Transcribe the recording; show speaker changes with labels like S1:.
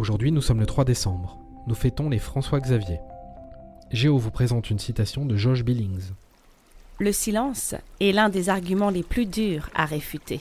S1: Aujourd'hui, nous sommes le 3 décembre. Nous fêtons les François Xavier. Géo vous présente une citation de Josh Billings.
S2: Le silence est l'un des arguments les plus durs à réfuter.